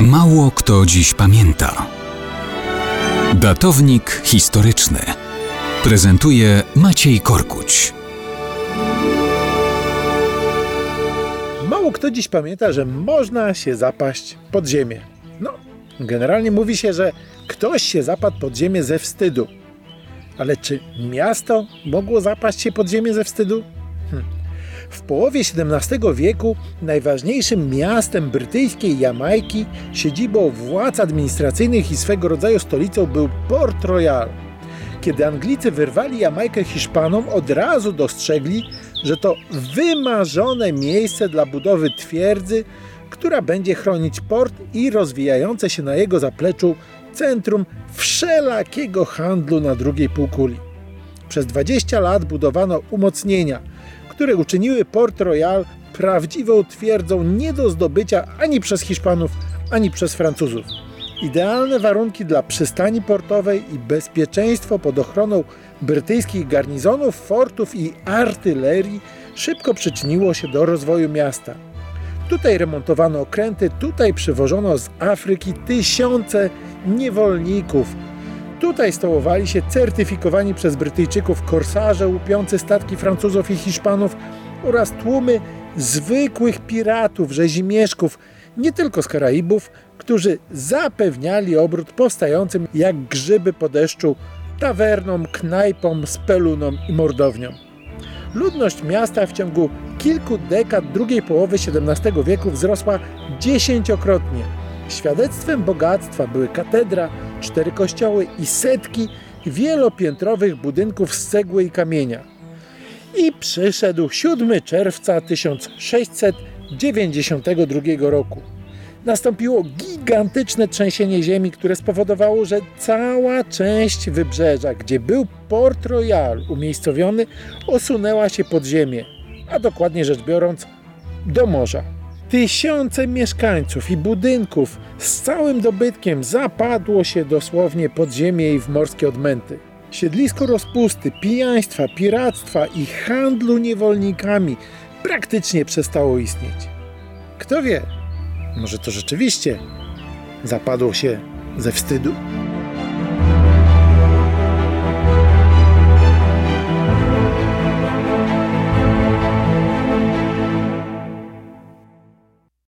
Mało kto dziś pamięta. Datownik historyczny prezentuje Maciej Korkuć. Mało kto dziś pamięta, że można się zapaść pod ziemię. No, generalnie mówi się, że ktoś się zapadł pod ziemię ze wstydu. Ale czy miasto mogło zapaść się pod ziemię ze wstydu? W połowie XVII wieku najważniejszym miastem brytyjskiej Jamajki, siedzibą władz administracyjnych i swego rodzaju stolicą był Port Royal. Kiedy Anglicy wyrwali Jamajkę Hiszpanom, od razu dostrzegli, że to wymarzone miejsce dla budowy twierdzy, która będzie chronić port i rozwijające się na jego zapleczu centrum wszelakiego handlu na drugiej półkuli. Przez 20 lat budowano umocnienia, które uczyniły Port Royal prawdziwą twierdzą nie do zdobycia ani przez Hiszpanów, ani przez Francuzów. Idealne warunki dla przystani portowej i bezpieczeństwo pod ochroną brytyjskich garnizonów, fortów i artylerii szybko przyczyniło się do rozwoju miasta. Tutaj remontowano okręty, tutaj przywożono z Afryki tysiące niewolników. Tutaj stołowali się certyfikowani przez Brytyjczyków korsarze łupiący statki Francuzów i Hiszpanów oraz tłumy zwykłych piratów, rzezimieszków, nie tylko z Karaibów, którzy zapewniali obrót powstającym jak grzyby po deszczu tawernom, knajpom, spelunom i mordowniom. Ludność miasta w ciągu kilku dekad drugiej połowy XVII wieku wzrosła dziesięciokrotnie. Świadectwem bogactwa były katedra, cztery kościoły i setki wielopiętrowych budynków z cegły i kamienia. I przyszedł 7 czerwca 1692 roku. Nastąpiło gigantyczne trzęsienie ziemi, które spowodowało, że cała część wybrzeża, gdzie był Port Royal umiejscowiony, osunęła się pod ziemię, a dokładnie rzecz biorąc do morza. Tysiące mieszkańców i budynków z całym dobytkiem zapadło się dosłownie pod ziemię i w morskie odmęty. Siedlisko rozpusty, pijaństwa, piractwa i handlu niewolnikami praktycznie przestało istnieć. Kto wie, może to rzeczywiście zapadło się ze wstydu?